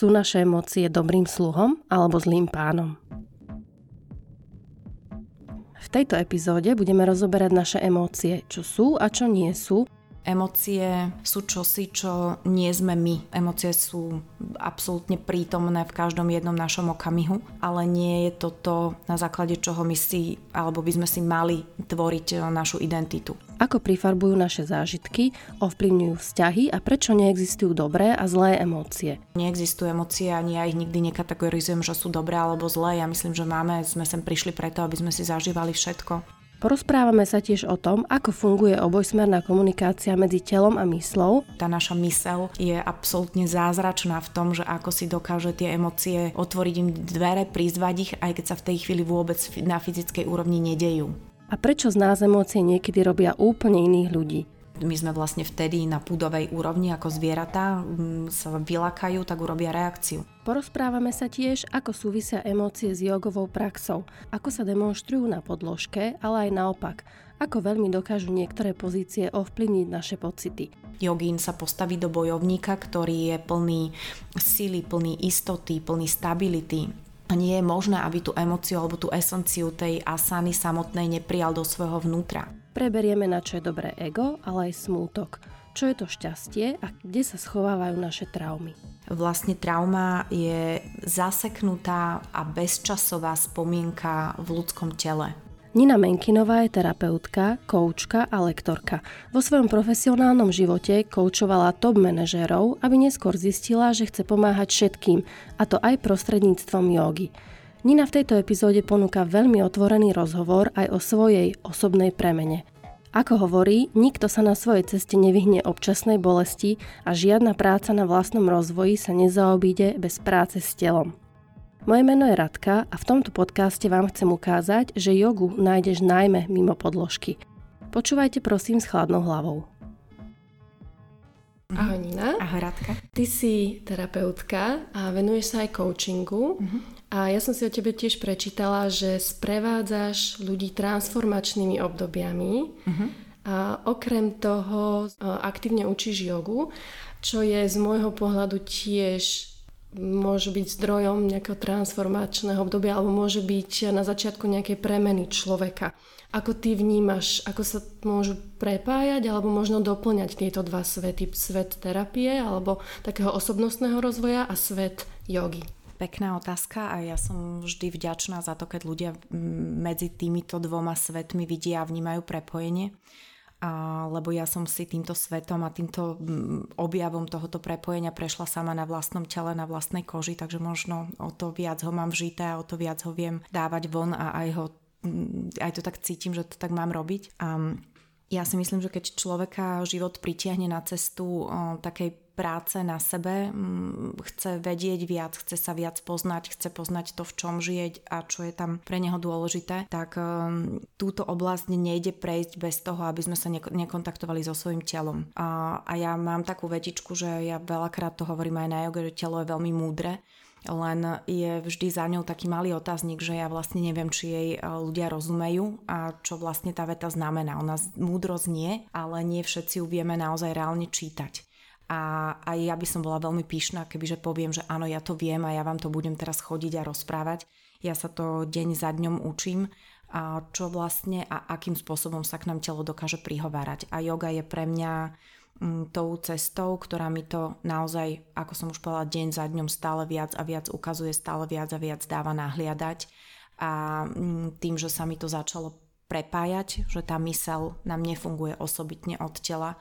Sú naše emócie dobrým sluhom alebo zlým pánom? V tejto epizóde budeme rozoberať naše emócie, čo sú a čo nie sú Emócie sú čosi, čo nie sme my. Emócie sú absolútne prítomné v každom jednom našom okamihu, ale nie je to to, na základe čoho my si, alebo by sme si mali tvoriť eh, našu identitu. Ako prifarbujú naše zážitky, ovplyvňujú vzťahy a prečo neexistujú dobré a zlé emócie. Neexistujú emócie, ani ja ich nikdy nekategorizujem, že sú dobré alebo zlé. Ja myslím, že máme, sme sem prišli preto, aby sme si zažívali všetko. Porozprávame sa tiež o tom, ako funguje obojsmerná komunikácia medzi telom a myslou. Tá naša mysel je absolútne zázračná v tom, že ako si dokáže tie emócie otvoriť im dvere, prizvať ich, aj keď sa v tej chvíli vôbec na fyzickej úrovni nedejú. A prečo z nás emócie niekedy robia úplne iných ľudí? My sme vlastne vtedy na púdovej úrovni ako zvieratá mm, sa vylakajú, tak urobia reakciu. Porozprávame sa tiež, ako súvisia emócie s jogovou praxou, ako sa demonstrujú na podložke, ale aj naopak, ako veľmi dokážu niektoré pozície ovplyvniť naše pocity. Jogín sa postaví do bojovníka, ktorý je plný sily, plný istoty, plný stability, nie je možné, aby tú emociu alebo tú esenciu tej asany samotnej neprijal do svojho vnútra. Preberieme na čo je dobré ego, ale aj smútok. Čo je to šťastie a kde sa schovávajú naše traumy. Vlastne trauma je zaseknutá a bezčasová spomienka v ľudskom tele. Nina Menkinová je terapeutka, koučka a lektorka. Vo svojom profesionálnom živote koučovala top manažérov, aby neskôr zistila, že chce pomáhať všetkým, a to aj prostredníctvom jogy. Nina v tejto epizóde ponúka veľmi otvorený rozhovor aj o svojej osobnej premene. Ako hovorí, nikto sa na svojej ceste nevyhne občasnej bolesti a žiadna práca na vlastnom rozvoji sa nezaobíde bez práce s telom. Moje meno je Radka a v tomto podcaste vám chcem ukázať, že jogu nájdeš najmä mimo podložky. Počúvajte prosím s chladnou hlavou. Ahoj Nina. Ahoj Radka. Ty si terapeutka a venuješ sa aj coachingu. Uh-huh. A ja som si o tebe tiež prečítala, že sprevádzaš ľudí transformačnými obdobiami uh-huh. a okrem toho aktívne učíš jogu, čo je z môjho pohľadu tiež môže byť zdrojom nejakého transformačného obdobia alebo môže byť na začiatku nejakej premeny človeka. Ako ty vnímaš, ako sa môžu prepájať alebo možno doplňať tieto dva svety, svet terapie alebo takého osobnostného rozvoja a svet jogy? Pekná otázka a ja som vždy vďačná za to, keď ľudia medzi týmito dvoma svetmi vidia a vnímajú prepojenie. A, lebo ja som si týmto svetom a týmto objavom tohoto prepojenia prešla sama na vlastnom tele, na vlastnej koži, takže možno o to viac ho mám vžité a o to viac ho viem dávať von a aj ho aj to tak cítim, že to tak mám robiť. A ja si myslím, že keď človeka život pritiahne na cestu takej práce na sebe, mm, chce vedieť viac, chce sa viac poznať, chce poznať to, v čom žije a čo je tam pre neho dôležité, tak túto oblasť nejde prejsť bez toho, aby sme sa nekontaktovali so svojím telom. A, a ja mám takú vetičku, že ja veľakrát to hovorím aj na joge, že telo je veľmi múdre, len je vždy za ňou taký malý otáznik, že ja vlastne neviem, či jej e, ľudia rozumejú a čo vlastne tá veta znamená. Ona múdro znie, ale nie všetci ju vieme naozaj reálne čítať. A aj ja by som bola veľmi pyšná, kebyže poviem, že áno, ja to viem a ja vám to budem teraz chodiť a rozprávať. Ja sa to deň za dňom učím, a čo vlastne a akým spôsobom sa k nám telo dokáže prihovárať. A yoga je pre mňa tou cestou, ktorá mi to naozaj, ako som už povedala, deň za dňom stále viac a viac ukazuje, stále viac a viac dáva nahliadať. A tým, že sa mi to začalo prepájať, že tá mysel nám nefunguje osobitne od tela,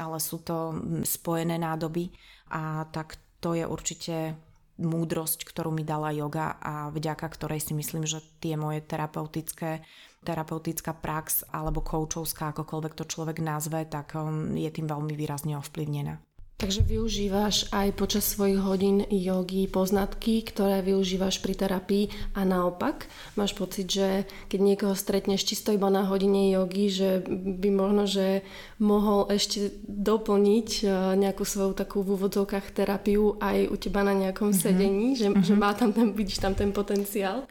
ale sú to spojené nádoby a tak to je určite múdrosť, ktorú mi dala yoga a vďaka ktorej si myslím, že tie moje terapeutické, terapeutická prax alebo koučovská, akokoľvek to človek nazve, tak um, je tým veľmi výrazne ovplyvnená. Takže využívaš aj počas svojich hodín jogy poznatky, ktoré využívaš pri terapii a naopak máš pocit, že keď niekoho stretneš čisto iba na hodine jogy, že by možno, že mohol ešte doplniť e, nejakú svoju takú v úvodzovkách terapiu aj u teba na nejakom mm-hmm. sedení, že, mm-hmm. že má tam ten, vidíš tam ten potenciál?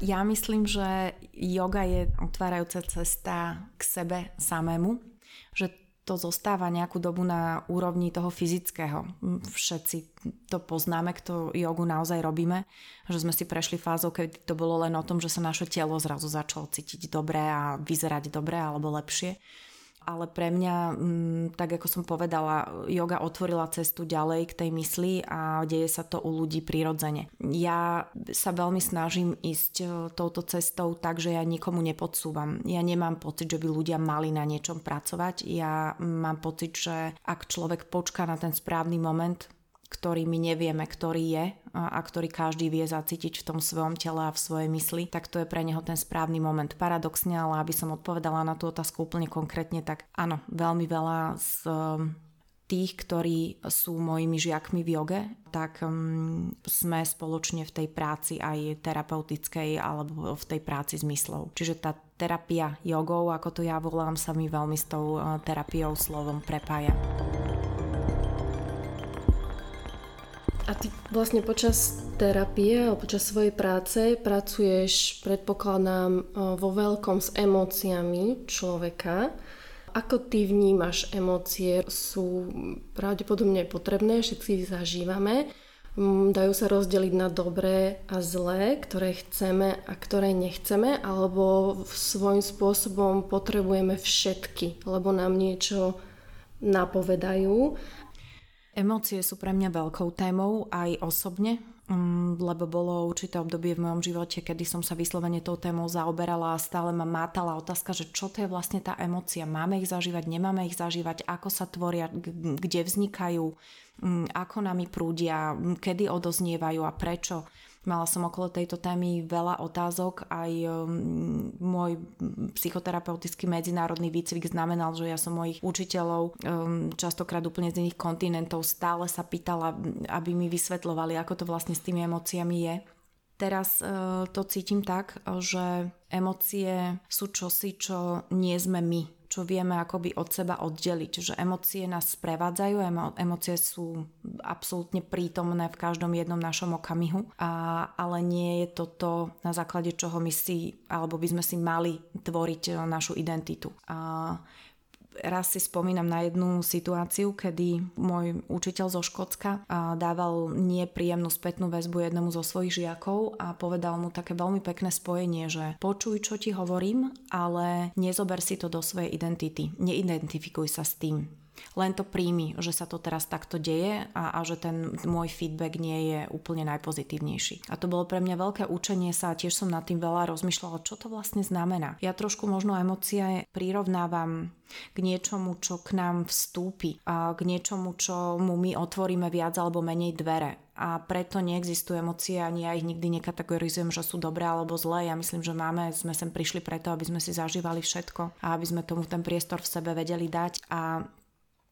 Ja myslím, že yoga je otvárajúca cesta k sebe samému, že to zostáva nejakú dobu na úrovni toho fyzického. Všetci to poznáme, kto jogu naozaj robíme, že sme si prešli fázou, keď to bolo len o tom, že sa naše telo zrazu začalo cítiť dobre a vyzerať dobre alebo lepšie ale pre mňa, mm, tak ako som povedala, yoga otvorila cestu ďalej k tej mysli a deje sa to u ľudí prirodzene. Ja sa veľmi snažím ísť e, touto cestou tak, že ja nikomu nepodsúvam. Ja nemám pocit, že by ľudia mali na niečom pracovať. Ja mám pocit, že ak človek počká na ten správny moment, ktorý my nevieme, ktorý je a ktorý každý vie zacítiť v tom svojom tele a v svojej mysli, tak to je pre neho ten správny moment. Paradoxne, ale aby som odpovedala na tú otázku úplne konkrétne, tak áno, veľmi veľa z um, tých, ktorí sú mojimi žiakmi v joge, tak um, sme spoločne v tej práci aj terapeutickej alebo v tej práci s myslou. Čiže tá terapia jogou, ako to ja volám, sa mi veľmi s tou uh, terapiou slovom prepája. A ty vlastne počas terapie alebo počas svojej práce pracuješ, predpokladám, vo veľkom s emóciami človeka. Ako ty vnímaš emócie? Sú pravdepodobne potrebné, všetci ich zažívame. Mm, dajú sa rozdeliť na dobré a zlé, ktoré chceme a ktoré nechceme, alebo svojím spôsobom potrebujeme všetky, lebo nám niečo napovedajú Emócie sú pre mňa veľkou témou aj osobne, mm, lebo bolo určité obdobie v mojom živote, kedy som sa vyslovene tou témou zaoberala a stále ma mátala otázka, že čo to je vlastne tá emócia. Máme ich zažívať, nemáme ich zažívať, ako sa tvoria, kde vznikajú, mm, ako nami prúdia, kedy odoznievajú? A prečo. Mala som okolo tejto témy veľa otázok, aj um, môj psychoterapeutický medzinárodný výcvik znamenal, že ja som mojich učiteľov um, častokrát úplne z iných kontinentov stále sa pýtala, aby mi vysvetľovali, ako to vlastne s tými emóciami je. Teraz uh, to cítim tak, že emócie sú čosi, čo nie sme my čo vieme akoby od seba oddeliť, že emócie nás sprevádzajú, emo- emócie sú absolútne prítomné v každom jednom našom okamihu, a, ale nie je toto na základe čoho my si, alebo by sme si mali tvoriť našu identitu. A raz si spomínam na jednu situáciu, kedy môj učiteľ zo Škótska dával nepríjemnú spätnú väzbu jednému zo svojich žiakov a povedal mu také veľmi pekné spojenie, že počuj, čo ti hovorím, ale nezober si to do svojej identity. Neidentifikuj sa s tým len to príjmi, že sa to teraz takto deje a, a že ten môj feedback nie je úplne najpozitívnejší. A to bolo pre mňa veľké učenie sa a tiež som nad tým veľa rozmýšľala, čo to vlastne znamená. Ja trošku možno emócie prirovnávam k niečomu, čo k nám vstúpi, a k niečomu, čo mu my otvoríme viac alebo menej dvere a preto neexistujú emócie ani ja ich nikdy nekategorizujem, že sú dobré alebo zlé. Ja myslím, že máme, sme sem prišli preto, aby sme si zažívali všetko a aby sme tomu ten priestor v sebe vedeli dať a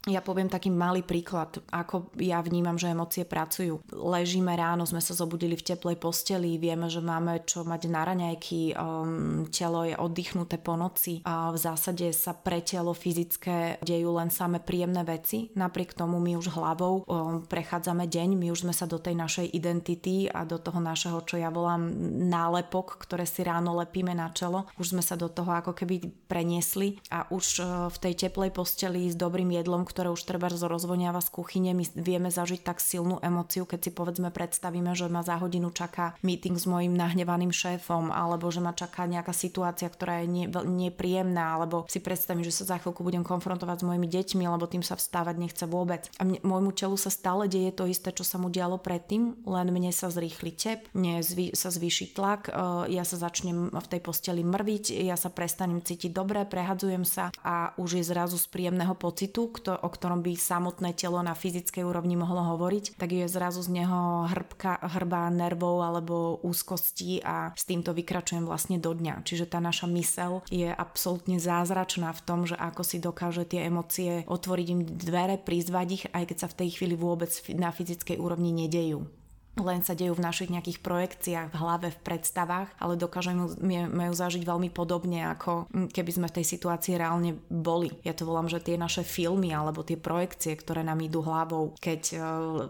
ja poviem taký malý príklad, ako ja vnímam, že emócie pracujú. Ležíme ráno, sme sa zobudili v teplej posteli, vieme, že máme čo mať na raňajky, um, telo je oddychnuté po noci a v zásade sa pre telo fyzické dejú len samé príjemné veci. Napriek tomu my už hlavou um, prechádzame deň, my už sme sa do tej našej identity a do toho našeho, čo ja volám nálepok, ktoré si ráno lepíme na čelo, už sme sa do toho ako keby preniesli a už uh, v tej teplej posteli s dobrým jedlom, ktoré už treba rozvoniava z kuchyne, my vieme zažiť tak silnú emociu, keď si povedzme predstavíme, že ma za hodinu čaká meeting s mojim nahnevaným šéfom, alebo že ma čaká nejaká situácia, ktorá je nepríjemná, alebo si predstavím, že sa za chvíľku budem konfrontovať s mojimi deťmi, lebo tým sa vstávať nechce vôbec. A mne, môjmu telu sa stále deje to isté, čo sa mu dialo predtým, len mne sa zrýchli tep, mne zvý, sa zvýši tlak, e, ja sa začnem v tej posteli mrviť, ja sa prestanem cítiť dobre, prehadzujem sa a už je zrazu z príjemného pocitu, kto, o ktorom by samotné telo na fyzickej úrovni mohlo hovoriť, tak je zrazu z neho hrbka, hrba nervov alebo úzkosti a s týmto vykračujem vlastne do dňa. Čiže tá naša mysel je absolútne zázračná v tom, že ako si dokáže tie emócie otvoriť im dvere, prizvať ich, aj keď sa v tej chvíli vôbec na fyzickej úrovni nedejú. Len sa dejú v našich nejakých projekciách, v hlave, v predstavách, ale dokážeme majú zažiť veľmi podobne, ako keby sme v tej situácii reálne boli. Ja to volám, že tie naše filmy alebo tie projekcie, ktoré nám idú hlavou, keď e,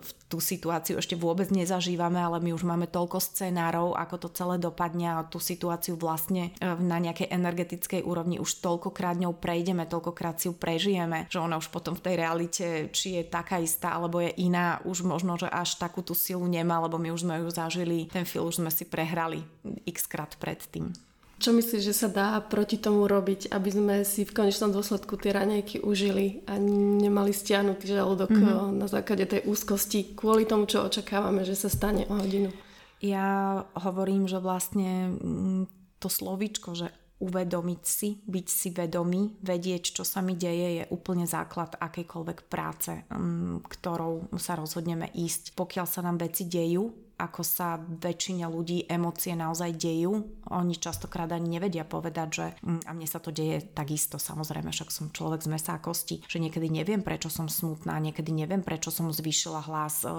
v tú situáciu ešte vôbec nezažívame, ale my už máme toľko scenárov, ako to celé dopadne a tú situáciu vlastne e, na nejakej energetickej úrovni už toľkokrát ňou prejdeme, toľkokrát si ju prežijeme, že ona už potom v tej realite, či je taká istá alebo je iná, už možno, že až takú tú silu nemá, lebo my už sme ju zažili, ten film už sme si prehrali x krát predtým. Čo myslíš, že sa dá proti tomu robiť, aby sme si v konečnom dôsledku tie raňajky užili a nemali stiahnutý žalúdok mm-hmm. na základe tej úzkosti kvôli tomu, čo očakávame, že sa stane o hodinu? Ja hovorím, že vlastne mm, to slovíčko, že uvedomiť si, byť si vedomý, vedieť, čo sa mi deje, je úplne základ akejkoľvek práce, mm, ktorou sa rozhodneme ísť. Pokiaľ sa nám veci dejú, ako sa väčšina ľudí emócie naozaj dejú. Oni častokrát ani nevedia povedať, že mm, a mne sa to deje takisto, samozrejme, však som človek z mesa a kosti, že niekedy neviem, prečo som smutná, niekedy neviem, prečo som zvýšila hlas, eh,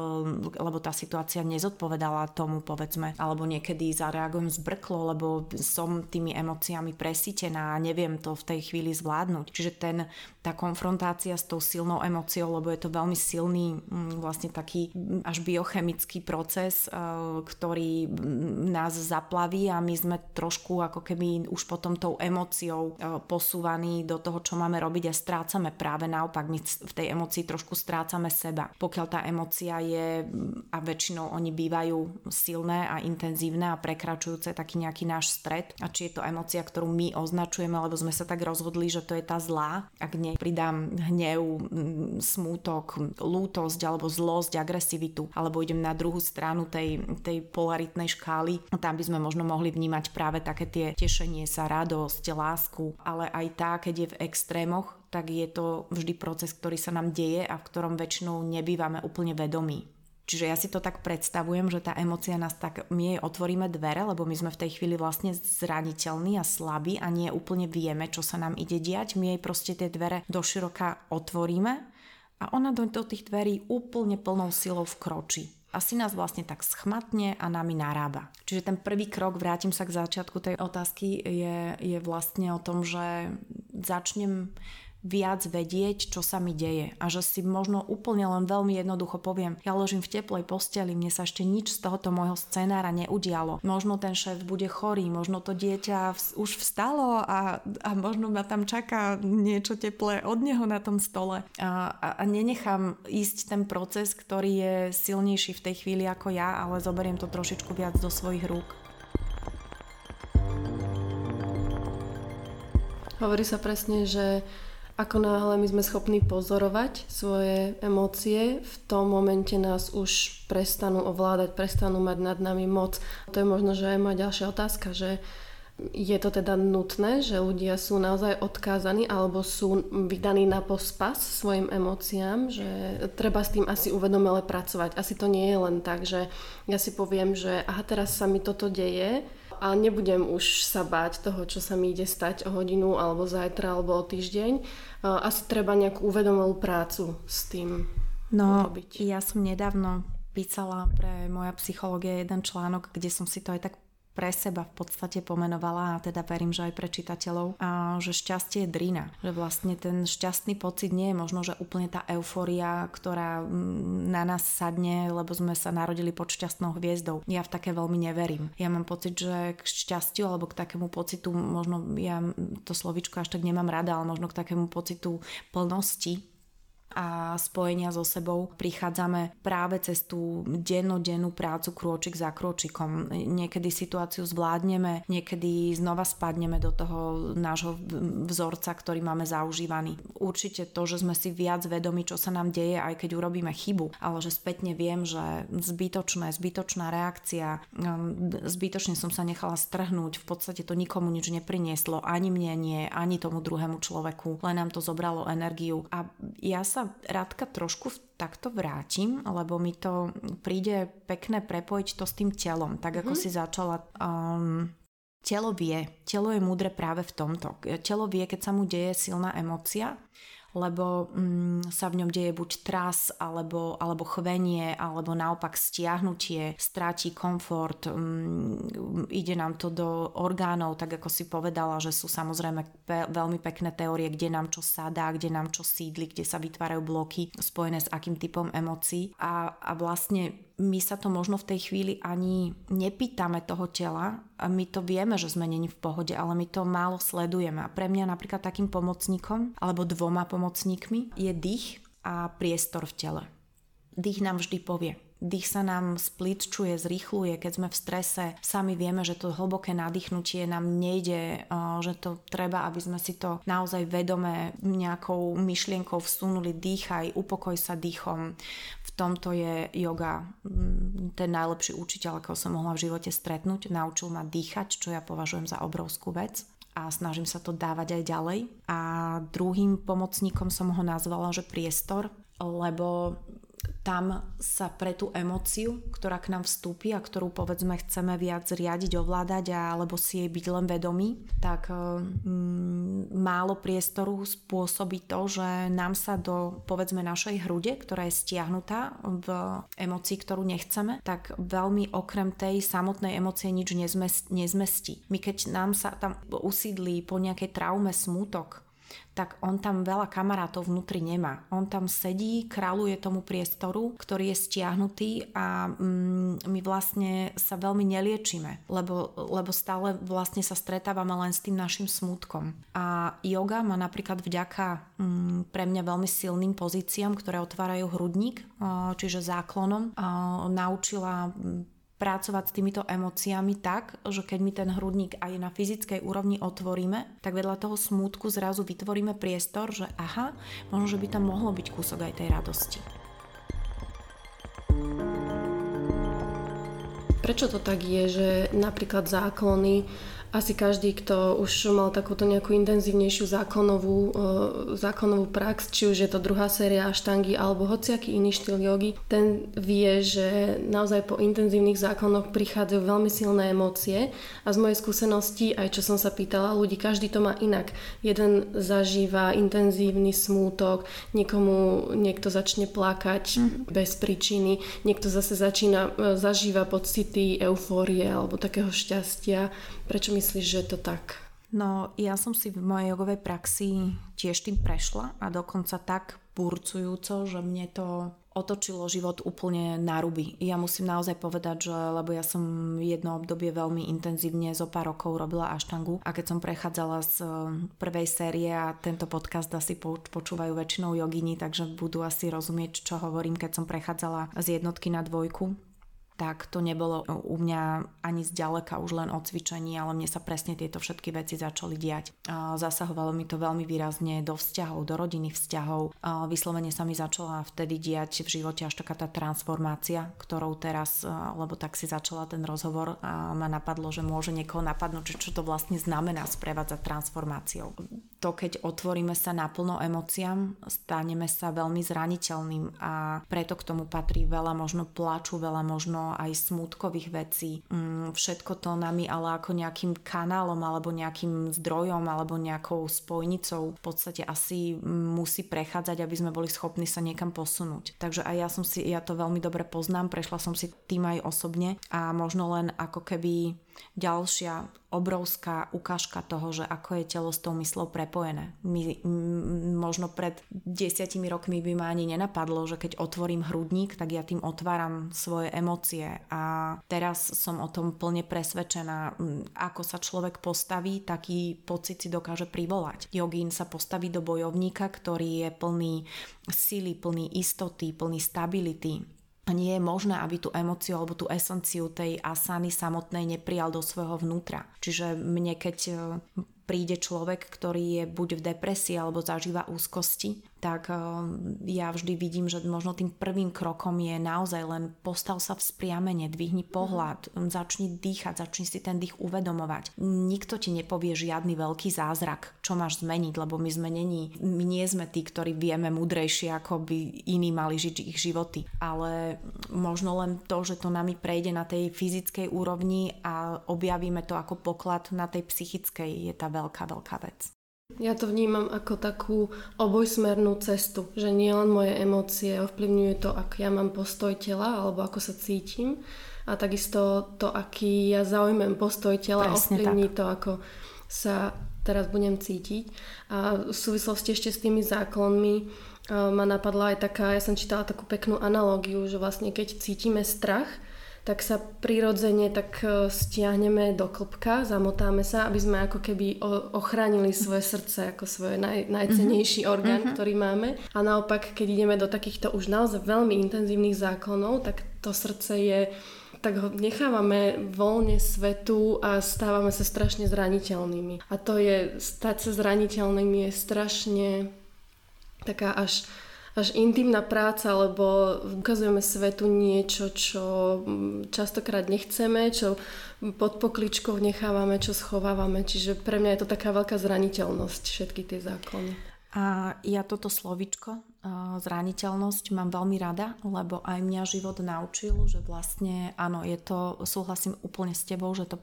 lebo tá situácia nezodpovedala tomu, povedzme, alebo niekedy zareagujem zbrklo, lebo som tými emóciami presítená a neviem to v tej chvíli zvládnuť. Čiže ten, tá konfrontácia s tou silnou emóciou, lebo je to veľmi silný mm, vlastne taký mm, až biochemický proces, ktorý nás zaplaví a my sme trošku ako keby už potom tou emóciou eh, posúvaní do toho, čo máme robiť a strácame práve naopak. My v tej emócii trošku strácame seba. Pokiaľ tá emócia je, a väčšinou oni bývajú silné a intenzívne a prekračujúce taký nejaký náš stred a či je to emócia, ktorú my označujeme, lebo sme sa tak rozhodli, že to je tá zlá, ak nej pridám hnev, smútok, lútosť alebo zlosť, agresivitu, alebo idem na druhú stranu tej tej, tej polaritnej škály. Tam by sme možno mohli vnímať práve také tie tešenie sa, radosť, lásku, ale aj tá, keď je v extrémoch, tak je to vždy proces, ktorý sa nám deje a v ktorom väčšinou nebývame úplne vedomí. Čiže ja si to tak predstavujem, že tá emocia nás tak, my jej otvoríme dvere, lebo my sme v tej chvíli vlastne zraniteľní a slabí a nie úplne vieme, čo sa nám ide diať. My jej proste tie dvere doširoka otvoríme a ona do, do tých dverí úplne plnou silou vkročí asi nás vlastne tak schmatne a nami narába. Čiže ten prvý krok, vrátim sa k začiatku tej otázky, je, je vlastne o tom, že začnem viac vedieť, čo sa mi deje a že si možno úplne len veľmi jednoducho poviem, ja ležím v teplej posteli, mne sa ešte nič z tohoto môjho scenára neudialo. Možno ten šéf bude chorý, možno to dieťa už vstalo a, a možno ma tam čaká niečo teplé od neho na tom stole a, a, a nenechám ísť ten proces, ktorý je silnejší v tej chvíli ako ja, ale zoberiem to trošičku viac do svojich rúk. Hovorí sa presne, že ako náhle my sme schopní pozorovať svoje emócie, v tom momente nás už prestanú ovládať, prestanú mať nad nami moc. To je možno, že aj moja ďalšia otázka, že je to teda nutné, že ľudia sú naozaj odkázaní alebo sú vydaní na pospas svojim emóciám, že treba s tým asi uvedomele pracovať. Asi to nie je len tak, že ja si poviem, že aha, teraz sa mi toto deje, a nebudem už sa báť toho, čo sa mi ide stať o hodinu alebo zajtra alebo o týždeň. Asi treba nejakú uvedomelú prácu s tým no, robiť. Ja som nedávno písala pre moja psychológia jeden článok, kde som si to aj tak pre seba v podstate pomenovala a teda verím, že aj pre čitateľov, a že šťastie je drina. Že vlastne ten šťastný pocit nie je možno, že úplne tá euforia, ktorá mm, na nás sadne, lebo sme sa narodili pod šťastnou hviezdou. Ja v také veľmi neverím. Ja mám pocit, že k šťastiu alebo k takému pocitu, možno ja to slovičko až tak nemám rada, ale možno k takému pocitu plnosti a spojenia so sebou prichádzame práve cez tú dennodennú prácu krôčik za krôčikom. Niekedy situáciu zvládneme, niekedy znova spadneme do toho nášho vzorca, ktorý máme zaužívaný. Určite to, že sme si viac vedomi, čo sa nám deje, aj keď urobíme chybu, ale že spätne viem, že zbytočné, zbytočná reakcia, um, zbytočne som sa nechala strhnúť, v podstate to nikomu nič neprinieslo, ani mne nie, ani tomu druhému človeku, len nám to zobralo energiu. A ja sa sa Rádka trošku takto vrátim, lebo mi to príde pekné prepojiť to s tým telom, tak ako mm. si začala. Um, telo vie, telo je múdre práve v tomto. Telo vie, keď sa mu deje silná emocia, lebo mm, sa v ňom deje buď tras, alebo, alebo chvenie, alebo naopak stiahnutie, stráti komfort, mm, ide nám to do orgánov, tak ako si povedala, že sú samozrejme pe- veľmi pekné teórie, kde nám čo sadá, kde nám čo sídli, kde sa vytvárajú bloky spojené s akým typom emócií. A, a vlastne my sa to možno v tej chvíli ani nepýtame toho tela my to vieme, že sme není v pohode, ale my to málo sledujeme. A pre mňa napríklad takým pomocníkom alebo dvoma pomocníkmi je dých a priestor v tele. Dých nám vždy povie, Dých sa nám splitčuje, zrýchluje, keď sme v strese. Sami vieme, že to hlboké nadýchnutie nám nejde, že to treba, aby sme si to naozaj vedome nejakou myšlienkou vsunuli. Dýchaj, upokoj sa dýchom. V tomto je yoga mm, ten najlepší učiteľ, akého som mohla v živote stretnúť. Naučil ma dýchať, čo ja považujem za obrovskú vec a snažím sa to dávať aj ďalej. A druhým pomocníkom som ho nazvala, že priestor, lebo tam sa pre tú emóciu, ktorá k nám vstúpi a ktorú povedzme chceme viac riadiť, ovládať alebo si jej byť len vedomý, tak mm, málo priestoru spôsobí to, že nám sa do povedzme našej hrude, ktorá je stiahnutá v emócii, ktorú nechceme, tak veľmi okrem tej samotnej emócie nič nezmestí. My keď nám sa tam usídli po nejakej traume smútok, tak on tam veľa kamarátov vnútri nemá. On tam sedí, kráľuje tomu priestoru, ktorý je stiahnutý a mm, my vlastne sa veľmi neliečíme, lebo, lebo stále vlastne sa stretávame len s tým našim smútkom. A yoga má napríklad vďaka mm, pre mňa veľmi silným pozíciám, ktoré otvárajú hrudník, čiže záklonom, naučila pracovať s týmito emóciami tak, že keď my ten hrudník aj na fyzickej úrovni otvoríme, tak vedľa toho smútku zrazu vytvoríme priestor, že aha, možno, že by tam mohlo byť kúsok aj tej radosti. Prečo to tak je, že napríklad záklony asi každý, kto už mal takúto nejakú intenzívnejšiu zákonovú, uh, zákonovú prax, či už je to druhá séria štangy alebo hociaký iný štýl jogy, ten vie, že naozaj po intenzívnych zákonoch prichádzajú veľmi silné emócie a z mojej skúsenosti, aj čo som sa pýtala ľudí, každý to má inak. Jeden zažíva intenzívny smútok, niekomu niekto začne plakať mm. bez príčiny, niekto zase začína, e, zažíva pocity eufórie alebo takého šťastia. Prečo myslíš, že je to tak? No, ja som si v mojej jogovej praxi tiež tým prešla a dokonca tak burcujúco, že mne to otočilo život úplne na ruby. Ja musím naozaj povedať, že lebo ja som jedno obdobie veľmi intenzívne zo pár rokov robila aštangu a keď som prechádzala z eh, prvej série a tento podcast asi počúvajú väčšinou jogini, takže budú asi rozumieť, čo hovorím, keď som prechádzala z jednotky na dvojku, tak to nebolo u mňa ani zďaleka už len o cvičení, ale mne sa presne tieto všetky veci začali diať. Zasahovalo mi to veľmi výrazne do vzťahov, do rodinných vzťahov. Vyslovene sa mi začala vtedy diať v živote až taká tá transformácia, ktorou teraz, lebo tak si začala ten rozhovor a ma napadlo, že môže niekoho napadnúť, čo to vlastne znamená sprevádzať transformáciou to, keď otvoríme sa naplno emóciám, staneme sa veľmi zraniteľným a preto k tomu patrí veľa možno plaču, veľa možno aj smutkových vecí. Mm, všetko to nami ale ako nejakým kanálom alebo nejakým zdrojom alebo nejakou spojnicou v podstate asi musí prechádzať, aby sme boli schopní sa niekam posunúť. Takže aj ja som si, ja to veľmi dobre poznám, prešla som si tým aj osobne a možno len ako keby ďalšia obrovská ukážka toho, že ako je telo s tou myslou prepojené. My, m, možno pred desiatimi rokmi by ma ani nenapadlo, že keď otvorím hrudník, tak ja tým otváram svoje emócie a teraz som o tom plne presvedčená. Ako sa človek postaví, taký pocit si dokáže privolať. Jogín sa postaví do bojovníka, ktorý je plný sily, plný istoty, plný stability, a nie je možné, aby tú emociu alebo tú esenciu tej asany samotnej neprijal do svojho vnútra. Čiže mne keď e, príde človek, ktorý je buď v depresii alebo zažíva úzkosti, tak eh, ja vždy vidím, že možno tým prvým krokom je naozaj len postav sa v spriamene, dvihni pohľad, mhm. začni dýchať, začni si ten dých uvedomovať. Nikto ti nepovie žiadny veľký zázrak, čo máš zmeniť, lebo my sme není, my nie sme tí, ktorí vieme múdrejšie, ako by iní mali žiť ich životy. Ale možno len to, že to nami prejde na tej fyzickej úrovni a objavíme to ako poklad na tej psychickej, je tá veľká, veľká vec. Ja to vnímam ako takú obojsmernú cestu, že nie len moje emócie ovplyvňujú to, ako ja mám postoj tela alebo ako sa cítim a takisto to, aký ja zaujmem postoj tela Presne ovplyvní tak. to, ako sa teraz budem cítiť. A v súvislosti ešte s tými zákonmi ma napadla aj taká, ja som čítala takú peknú analógiu, že vlastne keď cítime strach, tak sa prirodzene tak e, stiahneme do klopka, zamotáme sa, aby sme ako keby ochránili svoje srdce ako svoj naj, najcenejší mm-hmm. orgán, mm-hmm. ktorý máme. A naopak, keď ideme do takýchto už naozaj veľmi intenzívnych zákonov, tak to srdce je tak ho nechávame voľne svetu a stávame sa strašne zraniteľnými. A to je, stať sa zraniteľnými je strašne taká až až intimná práca, lebo ukazujeme svetu niečo, čo častokrát nechceme, čo pod pokličkou nechávame, čo schovávame. Čiže pre mňa je to taká veľká zraniteľnosť, všetky tie zákony. A ja toto slovičko, zraniteľnosť, mám veľmi rada, lebo aj mňa život naučil, že vlastne áno, je to, súhlasím úplne s tebou, že to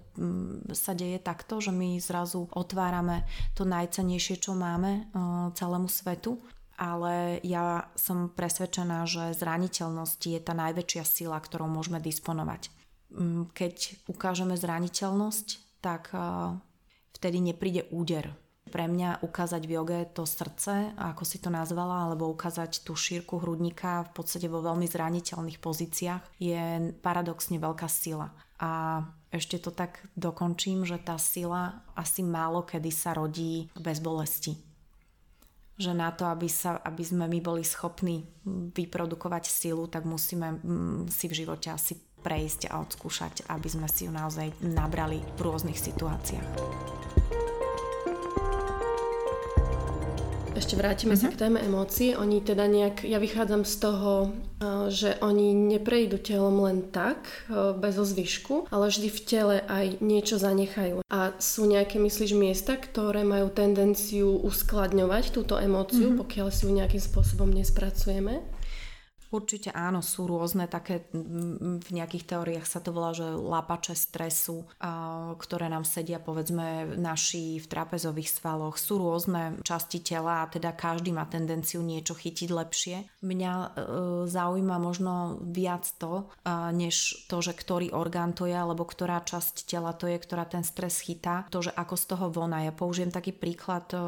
sa deje takto, že my zrazu otvárame to najcenejšie, čo máme celému svetu ale ja som presvedčená, že zraniteľnosť je tá najväčšia sila, ktorou môžeme disponovať. Mm, keď ukážeme zraniteľnosť, tak vtedy nepríde úder. Pre mňa ukázať v joge to srdce, ako si to nazvala, alebo ukázať tú šírku hrudníka v podstate vo veľmi zraniteľných pozíciách je paradoxne veľká sila. A ešte to tak dokončím, že tá sila asi málo kedy sa rodí bez bolesti že na to, aby, sa, aby sme my boli schopní vyprodukovať silu, tak musíme mm, si v živote asi prejsť a odskúšať, aby sme si ju naozaj nabrali v rôznych situáciách. Ešte vrátime uh-huh. sa mhm. k téme emócií. Oni teda nejak, ja vychádzam z toho, eh, že oni neprejdú telom len tak, eh, bez ozvyšku, ale vždy v tele aj niečo zanechajú. A sú nejaké, myslíš, miesta, ktoré majú tendenciu uskladňovať túto emóciu, uh-huh. pokiaľ si ju nejakým spôsobom nespracujeme? Určite áno, sú rôzne také, v nejakých teóriách sa to volá, že lapače stresu, ktoré nám sedia povedzme naši v trapezových svaloch. Sú rôzne časti tela a teda každý má tendenciu niečo chytiť lepšie. Mňa e, zaujíma možno viac to, než to, že ktorý orgán to je, alebo ktorá časť tela to je, ktorá ten stres chytá. To, že ako z toho vona. Ja použijem taký príklad e,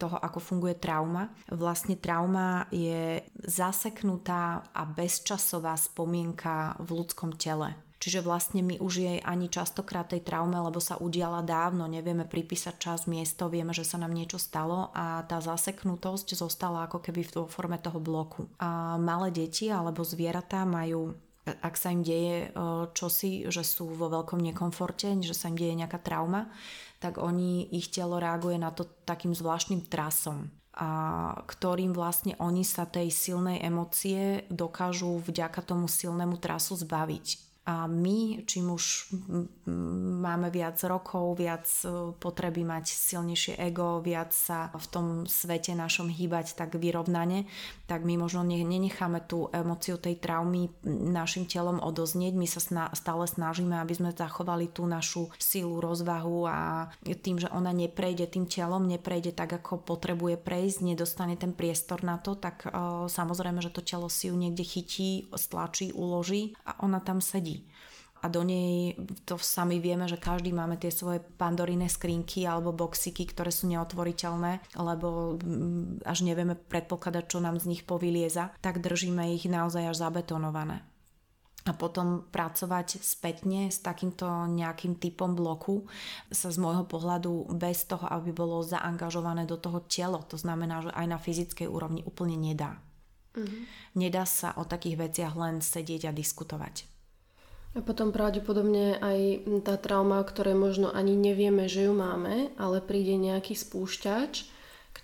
toho, ako funguje trauma. Vlastne trauma je zaseknutá a bezčasová spomienka v ľudskom tele. Čiže vlastne my už jej ani častokrát tej traume, lebo sa udiala dávno, nevieme pripísať čas, miesto, vieme, že sa nám niečo stalo a tá zaseknutosť zostala ako keby v forme toho bloku. A malé deti alebo zvieratá majú ak sa im deje čosi, že sú vo veľkom nekomforte, že sa im deje nejaká trauma, tak oni, ich telo reaguje na to takým zvláštnym trasom a ktorým vlastne oni sa tej silnej emócie dokážu vďaka tomu silnému trasu zbaviť. A my, čím už máme viac rokov, viac e, potreby mať silnejšie ego, viac sa v tom svete našom hýbať tak vyrovnane, tak my možno nenecháme tú emociu tej traumy našim telom odoznieť. My sa stále snažíme, aby sme zachovali tú našu silu, rozvahu a tým, že ona neprejde tým telom, neprejde tak, ako potrebuje prejsť, nedostane ten priestor na to, tak uh, samozrejme, že to telo si ju niekde chytí, stlačí, uloží a ona tam sedí a do nej to sami vieme, že každý máme tie svoje pandoriné skrinky alebo boxiky, ktoré sú neotvoriteľné, lebo mm, až nevieme predpokladať, čo nám z nich povylieza, tak držíme ich naozaj až zabetonované. A potom pracovať spätne s takýmto nejakým typom bloku sa z môjho pohľadu bez toho, aby bolo zaangažované do toho telo, to znamená, že aj na fyzickej úrovni úplne nedá. Mm-hmm. Nedá sa o takých veciach len sedieť a diskutovať. A potom pravdepodobne aj tá trauma, o ktorej možno ani nevieme, že ju máme, ale príde nejaký spúšťač,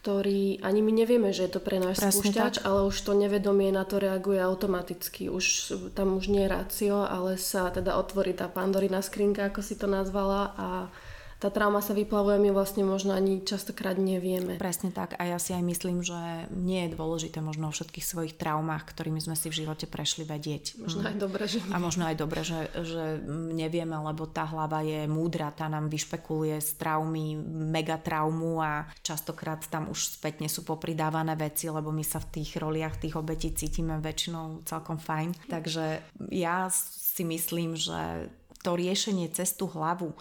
ktorý ani my nevieme, že je to pre náš Presne spúšťač, tak. ale už to nevedomie na to reaguje automaticky. Už tam už nie je rácio, ale sa teda otvorí tá pandorina skrinka, ako si to nazvala a tá trauma sa vyplavuje, my vlastne možno ani častokrát nevieme. Presne tak a ja si aj myslím, že nie je dôležité možno o všetkých svojich traumách, ktorými sme si v živote prešli vedieť. Možno aj dobre, že A možno aj dobre, že, že nevieme, lebo tá hlava je múdra, tá nám vyšpekuluje z traumy mega traumu a častokrát tam už spätne sú popridávané veci, lebo my sa v tých roliach tých obetí cítime väčšinou celkom fajn. Takže ja si myslím, že to riešenie cez tú hlavu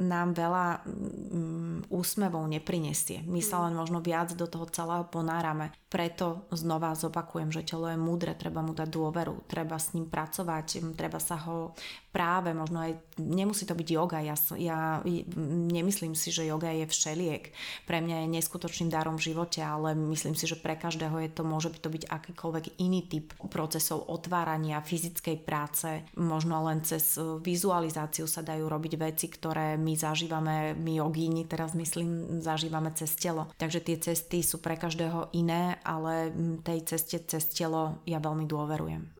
nám veľa mm, úsmevov neprinesie. My sa len možno viac do toho celého ponárame. Preto znova zopakujem, že telo je múdre, treba mu dať dôveru, treba s ním pracovať, treba sa ho práve, možno aj, nemusí to byť yoga, ja, ja nemyslím si, že yoga je všeliek. Pre mňa je neskutočným darom v živote, ale myslím si, že pre každého je to, môže by to byť akýkoľvek iný typ procesov otvárania fyzickej práce. Možno len cez vizualizáciu sa dajú robiť veci, ktoré my zažívame, my jogíni teraz myslím, zažívame cez telo. Takže tie cesty sú pre každého iné, ale tej ceste cez telo ja veľmi dôverujem.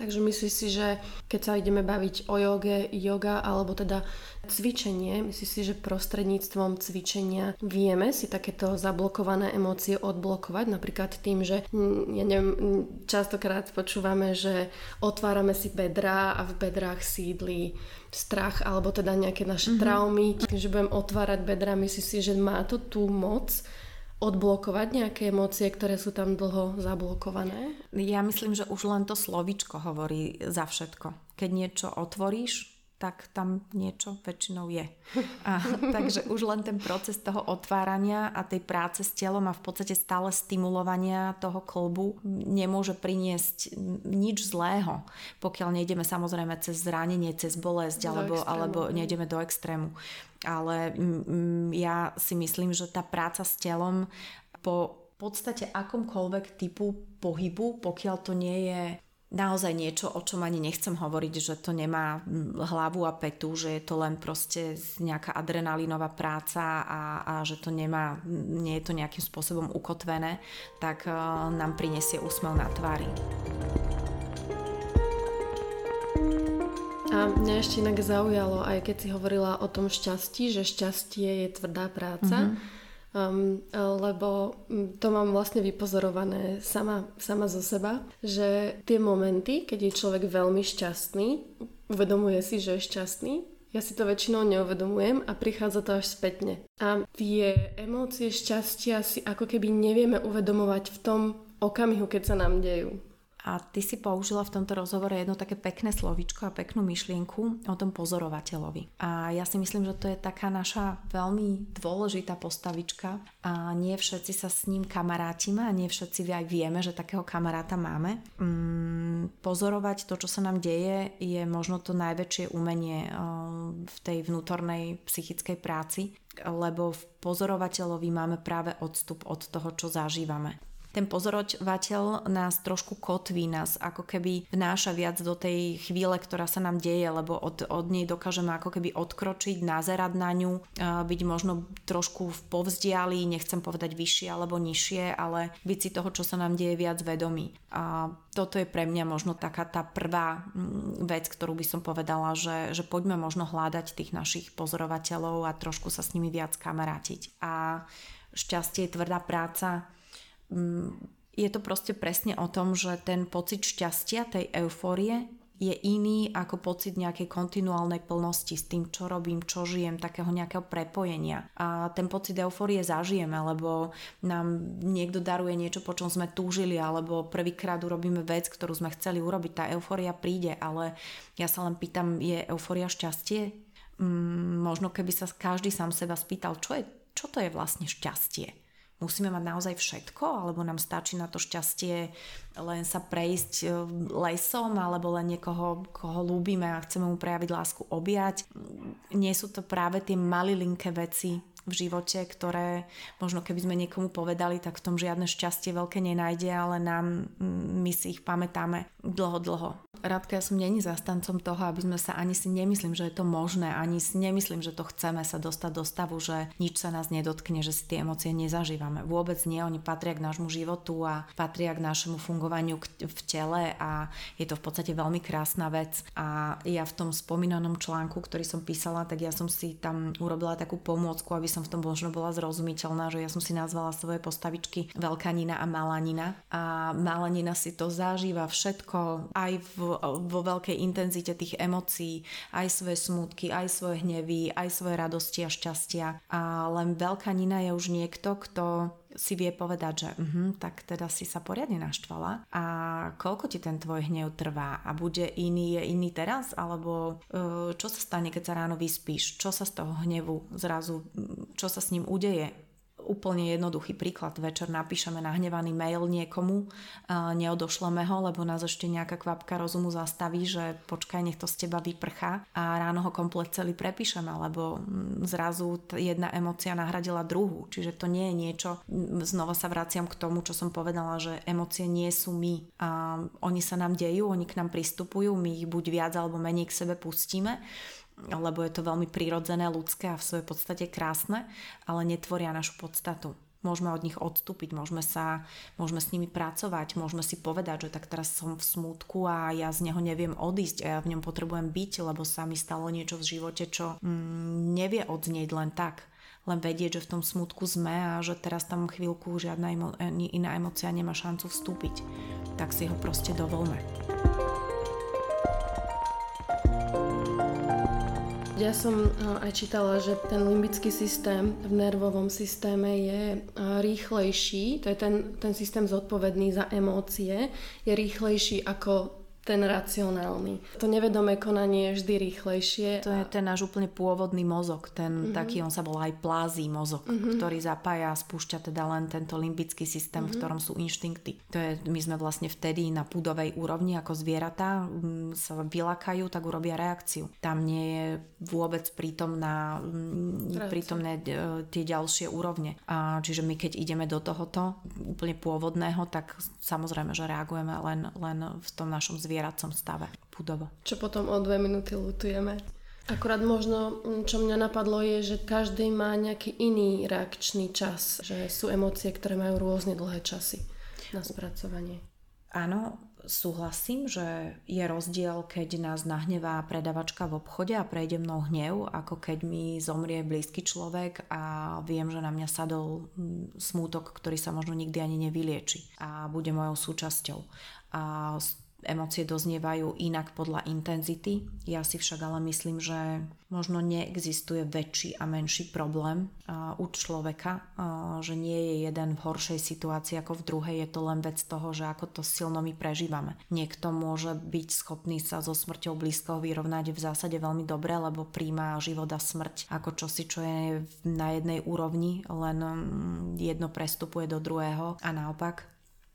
Takže myslíš si, že keď sa ideme baviť o joge, yoga alebo teda cvičenie, myslíš si, že prostredníctvom cvičenia vieme si takéto zablokované emócie odblokovať? Napríklad tým, že ja neviem, častokrát počúvame, že otvárame si bedrá a v bedrách sídli strach alebo teda nejaké naše mm-hmm. traumy. Že budem otvárať bedra, myslíš si, že má to tú moc odblokovať nejaké emócie, ktoré sú tam dlho zablokované? Ja myslím, že už len to slovičko hovorí za všetko. Keď niečo otvoríš, tak tam niečo väčšinou je. A, takže už len ten proces toho otvárania a tej práce s telom a v podstate stále stimulovania toho kolbu nemôže priniesť nič zlého, pokiaľ nejdeme samozrejme cez zranenie, cez bolesť alebo, alebo nejdeme do extrému ale mm, ja si myslím, že tá práca s telom po podstate akomkoľvek typu pohybu, pokiaľ to nie je naozaj niečo, o čom ani nechcem hovoriť, že to nemá hlavu a petu, že je to len proste nejaká adrenalinová práca a, a že to nemá, nie je to nejakým spôsobom ukotvené, tak uh, nám prinesie úsmev na tvári. A mňa ešte inak zaujalo, aj keď si hovorila o tom šťastí, že šťastie je tvrdá práca, mm-hmm. Um, lebo mm, to mám vlastne vypozorované sama, sama zo seba, že tie momenty, keď je človek veľmi šťastný, uvedomuje si, že je šťastný, ja si to väčšinou neuvedomujem a prichádza to až spätne. A tie emócie šťastia si ako keby nevieme uvedomovať v tom okamihu, keď sa nám dejú. A ty si použila v tomto rozhovore jedno také pekné slovičko a peknú myšlienku o tom pozorovateľovi. A ja si myslím, že to je taká naša veľmi dôležitá postavička a nie všetci sa s ním kamarátime a nie všetci aj vieme, že takého kamaráta máme. Mm, pozorovať to, čo sa nám deje, je možno to najväčšie umenie eh, v tej vnútornej psychickej práci, lebo v pozorovateľovi máme práve odstup od toho, čo zažívame ten pozorovateľ nás trošku kotví, nás ako keby vnáša viac do tej chvíle, ktorá sa nám deje, lebo od, od nej dokážeme ako keby odkročiť, nazerať na ňu, byť možno trošku v povzdiali, nechcem povedať vyššie alebo nižšie, ale byť si toho, čo sa nám deje viac vedomý. A toto je pre mňa možno taká tá prvá mm, vec, ktorú by som povedala, že, že poďme možno hľadať tých našich pozorovateľov a trošku sa s nimi viac kamarátiť. A šťastie je tvrdá práca, je to proste presne o tom, že ten pocit šťastia, tej eufórie je iný ako pocit nejakej kontinuálnej plnosti s tým, čo robím, čo žijem, takého nejakého prepojenia. A ten pocit eufórie zažijeme, lebo nám niekto daruje niečo, po čom sme túžili, alebo prvýkrát urobíme vec, ktorú sme chceli urobiť. Tá eufória príde, ale ja sa len pýtam, je eufória šťastie? Mm, možno keby sa každý sám seba spýtal, čo, je, čo to je vlastne šťastie? Musíme mať naozaj všetko, alebo nám stačí na to šťastie len sa prejsť e, lesom, alebo len niekoho, koho ľúbime a chceme mu prejaviť lásku, objať. Nie sú to práve tie malilinké veci v živote, ktoré možno keby sme niekomu povedali, tak v tom žiadne šťastie veľké nenájde, ale nám, my si ich pamätáme dlho, dlho. Radka, ja som není zastancom toho, aby sme sa ani si nemyslím, že je to možné, ani si nemyslím, že to chceme sa dostať do stavu, že nič sa nás nedotkne, že si tie emócie nezažívame. Vôbec nie, oni patria k nášmu životu a patria k našemu fungovaniu v tele a je to v podstate veľmi krásna vec. A ja v tom spomínanom článku, ktorý som písala, tak ja som si tam urobila takú pomôcku, aby som v tom možno bola zrozumiteľná, že ja som si nazvala svoje postavičky Veľká Nina a Malá Nina. A Malá Nina si to zažíva všetko aj v vo veľkej intenzite tých emócií, aj svoje smutky, aj svoje hnevy, aj svoje radosti a šťastia. A len veľká Nina je už niekto, kto si vie povedať, že uh-huh, tak teda si sa poriadne naštvala. A koľko ti ten tvoj hnev trvá? A bude iný, je iný teraz? Alebo uh, čo sa stane, keď sa ráno vyspíš, čo sa z toho hnevu zrazu, čo sa s ním udeje, úplne jednoduchý príklad. Večer napíšeme nahnevaný mail niekomu, neodošleme ho, lebo nás ešte nejaká kvapka rozumu zastaví, že počkaj, nech to z teba vyprchá a ráno ho komplet celý prepíšeme, lebo mm, zrazu jedna emocia nahradila druhú. Čiže to nie je niečo, znova sa vraciam k tomu, čo som povedala, že emócie nie sú my. A oni sa nám dejú, oni k nám pristupujú, my ich buď viac alebo menej k sebe pustíme lebo je to veľmi prirodzené, ľudské a v svojej podstate krásne, ale netvoria našu podstatu. Môžeme od nich odstúpiť, môžeme, sa, môžeme s nimi pracovať, môžeme si povedať, že tak teraz som v smútku a ja z neho neviem odísť a ja v ňom potrebujem byť, lebo sa mi stalo niečo v živote, čo mm, nevie odznieť len tak len vedieť, že v tom smutku sme a že teraz tam chvíľku žiadna emo- iná emocia nemá šancu vstúpiť. Tak si ho proste dovolme. Ja som eh, aj čítala, že ten limbický systém v nervovom systéme je eh, rýchlejší, to je ten, ten systém zodpovedný za emócie, je rýchlejší ako ten racionálny. To nevedomé konanie je vždy rýchlejšie. To je ten náš úplne pôvodný mozog, ten mm-hmm. taký, on sa volá aj plází mozog, mm-hmm. ktorý zapája a spúšťa teda len tento limbický systém, mm-hmm. v ktorom sú inštinkty. To je, my sme vlastne vtedy na púdovej úrovni ako zvieratá m, sa vylakajú, tak urobia reakciu. Tam nie je vôbec prítomná, m, prítomné e, tie ďalšie úrovne. A čiže my keď ideme do tohoto úplne pôvodného, tak samozrejme, že reagujeme len, len v tom našom zvieratom zvieracom stave budovo. Čo potom o dve minúty lutujeme. Akurát možno, čo mňa napadlo je, že každý má nejaký iný reakčný čas, že sú emócie, ktoré majú rôzne dlhé časy na spracovanie. Áno, súhlasím, že je rozdiel, keď nás nahnevá predavačka v obchode a prejde mnou hnev, ako keď mi zomrie blízky človek a viem, že na mňa sadol smútok, ktorý sa možno nikdy ani nevylieči a bude mojou súčasťou. A emócie doznievajú inak podľa intenzity. Ja si však ale myslím, že možno neexistuje väčší a menší problém u človeka, že nie je jeden v horšej situácii ako v druhej, je to len vec toho, že ako to silno my prežívame. Niekto môže byť schopný sa so smrťou blízkoho vyrovnať v zásade veľmi dobre, lebo príjma život a smrť ako čosi, čo je na jednej úrovni, len mm, jedno prestupuje do druhého a naopak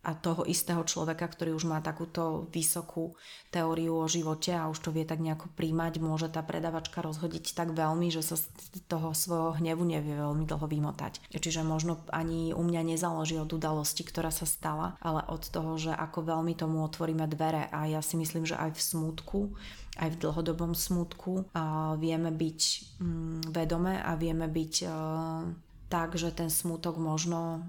a toho istého človeka, ktorý už má takúto vysokú teóriu o živote a už to vie tak nejako príjmať, môže tá predavačka rozhodiť tak veľmi, že sa z toho svojho hnevu nevie veľmi dlho vymotať. Čiže možno ani u mňa nezáleží od udalosti, ktorá sa stala, ale od toho, že ako veľmi tomu otvoríme dvere a ja si myslím, že aj v smutku aj v dlhodobom smutku a vieme byť mm, vedomé a vieme byť uh, tak, že ten smutok možno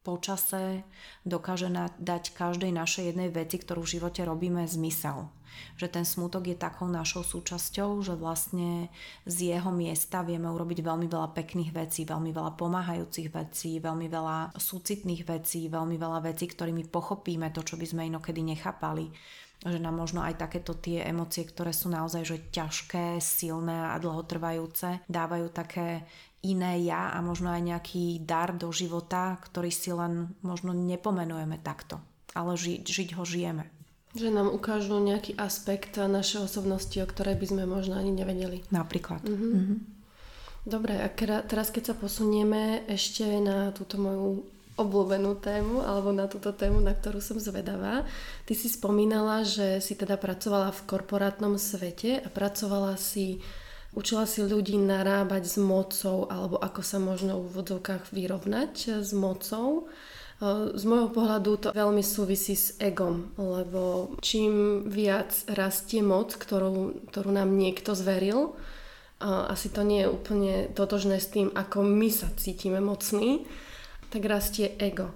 počase dokáže dať každej našej jednej veci, ktorú v živote robíme, zmysel. Že ten smutok je takou našou súčasťou, že vlastne z jeho miesta vieme urobiť veľmi veľa pekných vecí, veľmi veľa pomáhajúcich vecí, veľmi veľa súcitných vecí, veľmi veľa vecí, ktorými pochopíme to, čo by sme inokedy nechápali že nám možno aj takéto tie emócie, ktoré sú naozaj že ťažké, silné a dlhotrvajúce, dávajú také iné ja a možno aj nejaký dar do života, ktorý si len možno nepomenujeme takto, ale ži- žiť ho žijeme. Že nám ukážu nejaký aspekt našej osobnosti, o ktorej by sme možno ani nevedeli. Napríklad. Mm-hmm. Mm-hmm. Dobre, a teraz keď sa posunieme ešte na túto moju obľúbenú tému alebo na túto tému, na ktorú som zvedavá. Ty si spomínala, že si teda pracovala v korporátnom svete a pracovala si Učila si ľudí narábať s mocou alebo ako sa možno v úvodzovkách vyrovnať s mocou. Z môjho pohľadu to veľmi súvisí s egom, lebo čím viac rastie moc, ktorú, ktorú nám niekto zveril, asi to nie je úplne totožné s tým, ako my sa cítime mocní, tak rastie ego.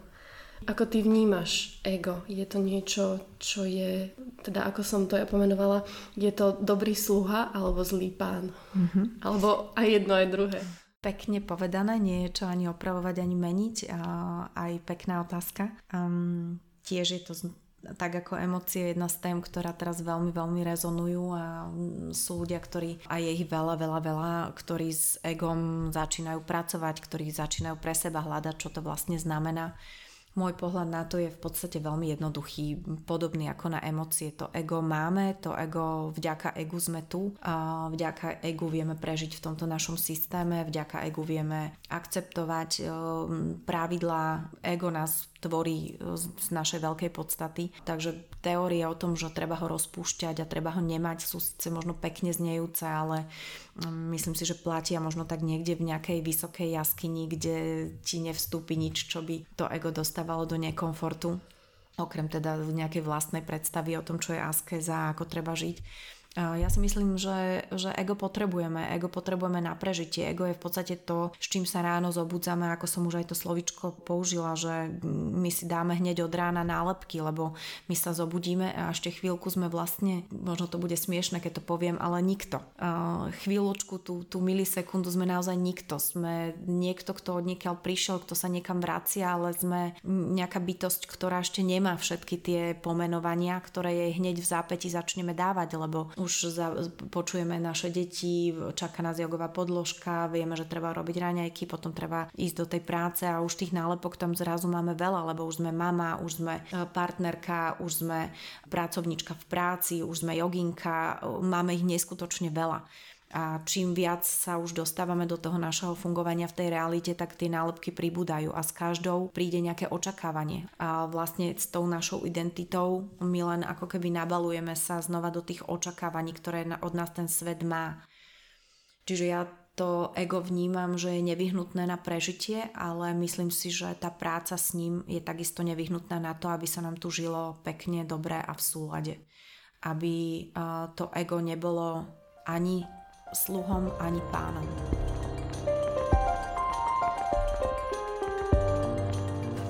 Ako ty vnímaš ego? Je to niečo, čo je, teda ako som to ja pomenovala, je to dobrý sluha alebo zlý pán? Mm-hmm. Alebo aj jedno, aj druhé. Pekne povedané, nie je čo ani opravovať, ani meniť. A aj pekná otázka. Um, tiež je to tak ako emócie jedna z tém, ktorá teraz veľmi, veľmi rezonujú a sú ľudia, ktorí, a je ich veľa, veľa, veľa, ktorí s egom začínajú pracovať, ktorí začínajú pre seba hľadať, čo to vlastne znamená môj pohľad na to je v podstate veľmi jednoduchý, podobný ako na emócie. To ego máme, to ego, vďaka egu sme tu, a vďaka egu vieme prežiť v tomto našom systéme, vďaka egu vieme akceptovať e, pravidlá, ego nás tvorí e, z našej veľkej podstaty. Takže teórie o tom, že treba ho rozpúšťať a treba ho nemať, sú síce možno pekne znejúce, ale Myslím si, že platia možno tak niekde v nejakej vysokej jaskyni, kde ti nevstúpi nič, čo by to ego dostávalo do nekomfortu okrem teda nejakej vlastnej predstavy o tom, čo je askeza, ako treba žiť. Ja si myslím, že, že ego potrebujeme. Ego potrebujeme na prežitie. Ego je v podstate to, s čím sa ráno zobudzame, ako som už aj to slovičko použila, že my si dáme hneď od rána nálepky, lebo my sa zobudíme a ešte chvíľku sme vlastne, možno to bude smiešne, keď to poviem, ale nikto. Chvíľočku, tú, tú milisekundu sme naozaj nikto. Sme niekto, kto od niekiaľ prišiel, kto sa niekam vracia, ale sme nejaká bytosť, ktorá ešte nemá všetky tie pomenovania, ktoré jej hneď v zápäti začneme dávať, lebo už za, počujeme naše deti, čaká nás jogová podložka, vieme, že treba robiť raňajky, potom treba ísť do tej práce a už tých nálepok tam zrazu máme veľa, lebo už sme mama, už sme e, partnerka, už sme pracovnička v práci, už sme joginka, máme ich neskutočne veľa a čím viac sa už dostávame do toho našeho fungovania v tej realite, tak tie nálepky pribúdajú a s každou príde nejaké očakávanie. A vlastne s tou našou identitou my len ako keby nabalujeme sa znova do tých očakávaní, ktoré od nás ten svet má. Čiže ja to ego vnímam, že je nevyhnutné na prežitie, ale myslím si, že tá práca s ním je takisto nevyhnutná na to, aby sa nám tu žilo pekne, dobre a v súlade. Aby to ego nebolo ani sluhom ani pánom.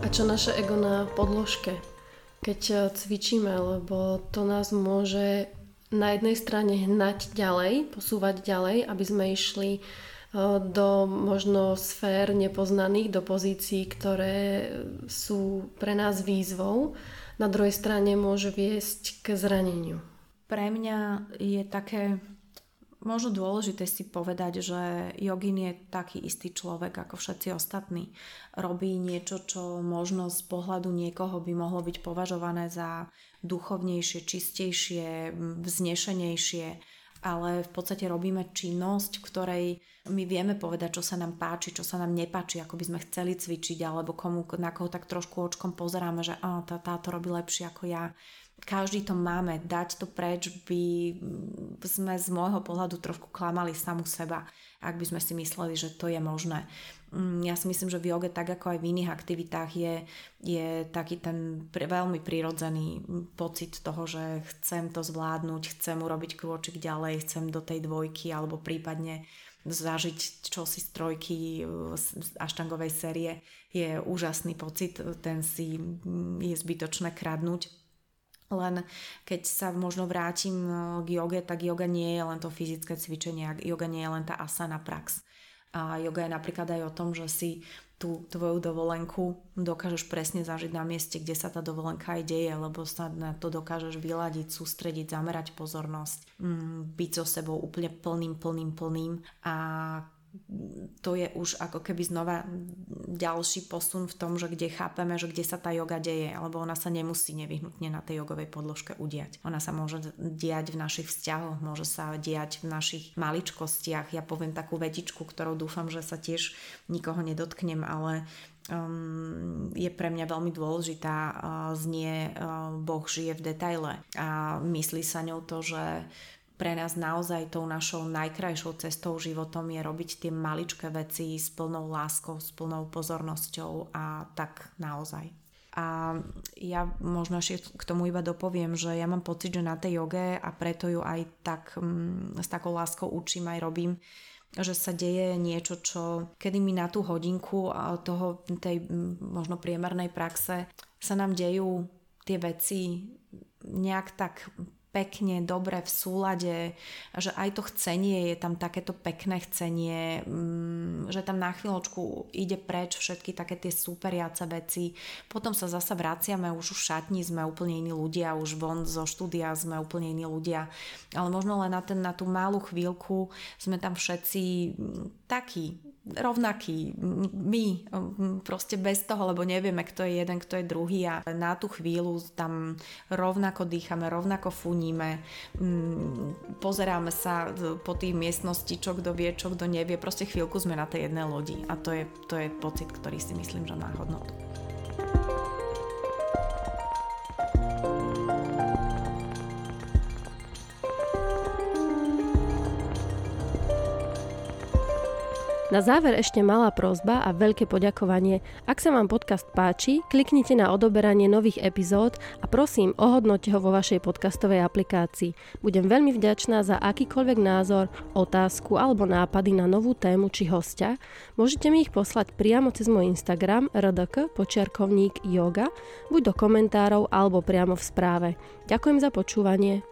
A čo naše ego na podložke, keď eh, cvičíme, lebo to nás môže na jednej strane hnať ďalej, posúvať ďalej, aby sme išli eh, do možno sfér nepoznaných, do pozícií, ktoré sú pre nás výzvou. Na druhej strane môže viesť k zraneniu. Pre mňa je také možno dôležité si povedať, že jogin je taký istý človek ako všetci ostatní. Robí niečo, čo možno z pohľadu niekoho by mohlo byť považované za duchovnejšie, čistejšie, vznešenejšie, ale v podstate robíme činnosť, v ktorej my vieme povedať, čo sa nám páči, čo sa nám nepáči, ako by sme chceli cvičiť, alebo komu, na koho tak trošku očkom pozeráme, že á, tá, táto robí lepšie ako ja každý to máme, dať to preč by sme z môjho pohľadu trošku klamali samu seba, ak by sme si mysleli, že to je možné. Mm, ja si myslím, že v joge, tak ako aj v iných aktivitách, je, je taký ten veľmi prirodzený pocit toho, že chcem to zvládnuť, chcem urobiť krôčik ďalej, chcem do tej dvojky alebo prípadne zažiť čosi z trojky aštangovej série je úžasný pocit, ten si mm, je zbytočné kradnúť len keď sa možno vrátim e, k joge, tak yoga nie je len to fyzické cvičenie, yoga nie je len tá asana prax. A yoga je napríklad aj o tom, že si tú tvoju dovolenku dokážeš presne zažiť na mieste, kde sa tá dovolenka aj deje, lebo sa na to dokážeš vyladiť, sústrediť, zamerať pozornosť, mm, byť so sebou úplne plným, plným, plným a to je už ako keby znova ďalší posun v tom, že kde chápeme, že kde sa tá joga deje, alebo ona sa nemusí nevyhnutne na tej jogovej podložke udiať. Ona sa môže diať v našich vzťahoch, môže sa diať v našich maličkostiach. Ja poviem takú vetičku, ktorou dúfam, že sa tiež nikoho nedotknem, ale um, je pre mňa veľmi dôležitá. Uh, znie uh, Boh žije v detaile a myslí sa ňou to, že pre nás naozaj tou našou najkrajšou cestou životom je robiť tie maličké veci s plnou láskou, s plnou pozornosťou a tak naozaj. A ja možno ešte k tomu iba dopoviem, že ja mám pocit, že na tej joge a preto ju aj tak um, s takou láskou učím aj robím, že sa deje niečo, čo kedy mi na tú hodinku toho, tej možno priemernej praxe sa nám dejú tie veci nejak tak pekne, dobre, v súlade, že aj to chcenie je tam takéto pekné chcenie, mm, že tam na chvíľočku ide preč všetky také tie superiace veci, potom sa zasa vraciame, už v šatni sme úplne iní ľudia, už von zo štúdia sme úplne iní ľudia, ale možno len na, ten, na tú malú chvíľku sme tam všetci mm, takí, rovnakí, my, proste bez toho, lebo nevieme, kto je jeden, kto je druhý a na tú chvíľu tam rovnako dýchame, rovnako funíme, pozeráme sa po tých miestnosti, čo kto vie, čo kto nevie, proste chvíľku sme na tej jednej lodi a to je, to je pocit, ktorý si myslím, že má hodnotu. Na záver ešte malá prozba a veľké poďakovanie. Ak sa vám podcast páči, kliknite na odoberanie nových epizód a prosím, ohodnote ho vo vašej podcastovej aplikácii. Budem veľmi vďačná za akýkoľvek názor, otázku alebo nápady na novú tému či hostia. Môžete mi ich poslať priamo cez môj Instagram rdk počiarkovník yoga, buď do komentárov alebo priamo v správe. Ďakujem za počúvanie.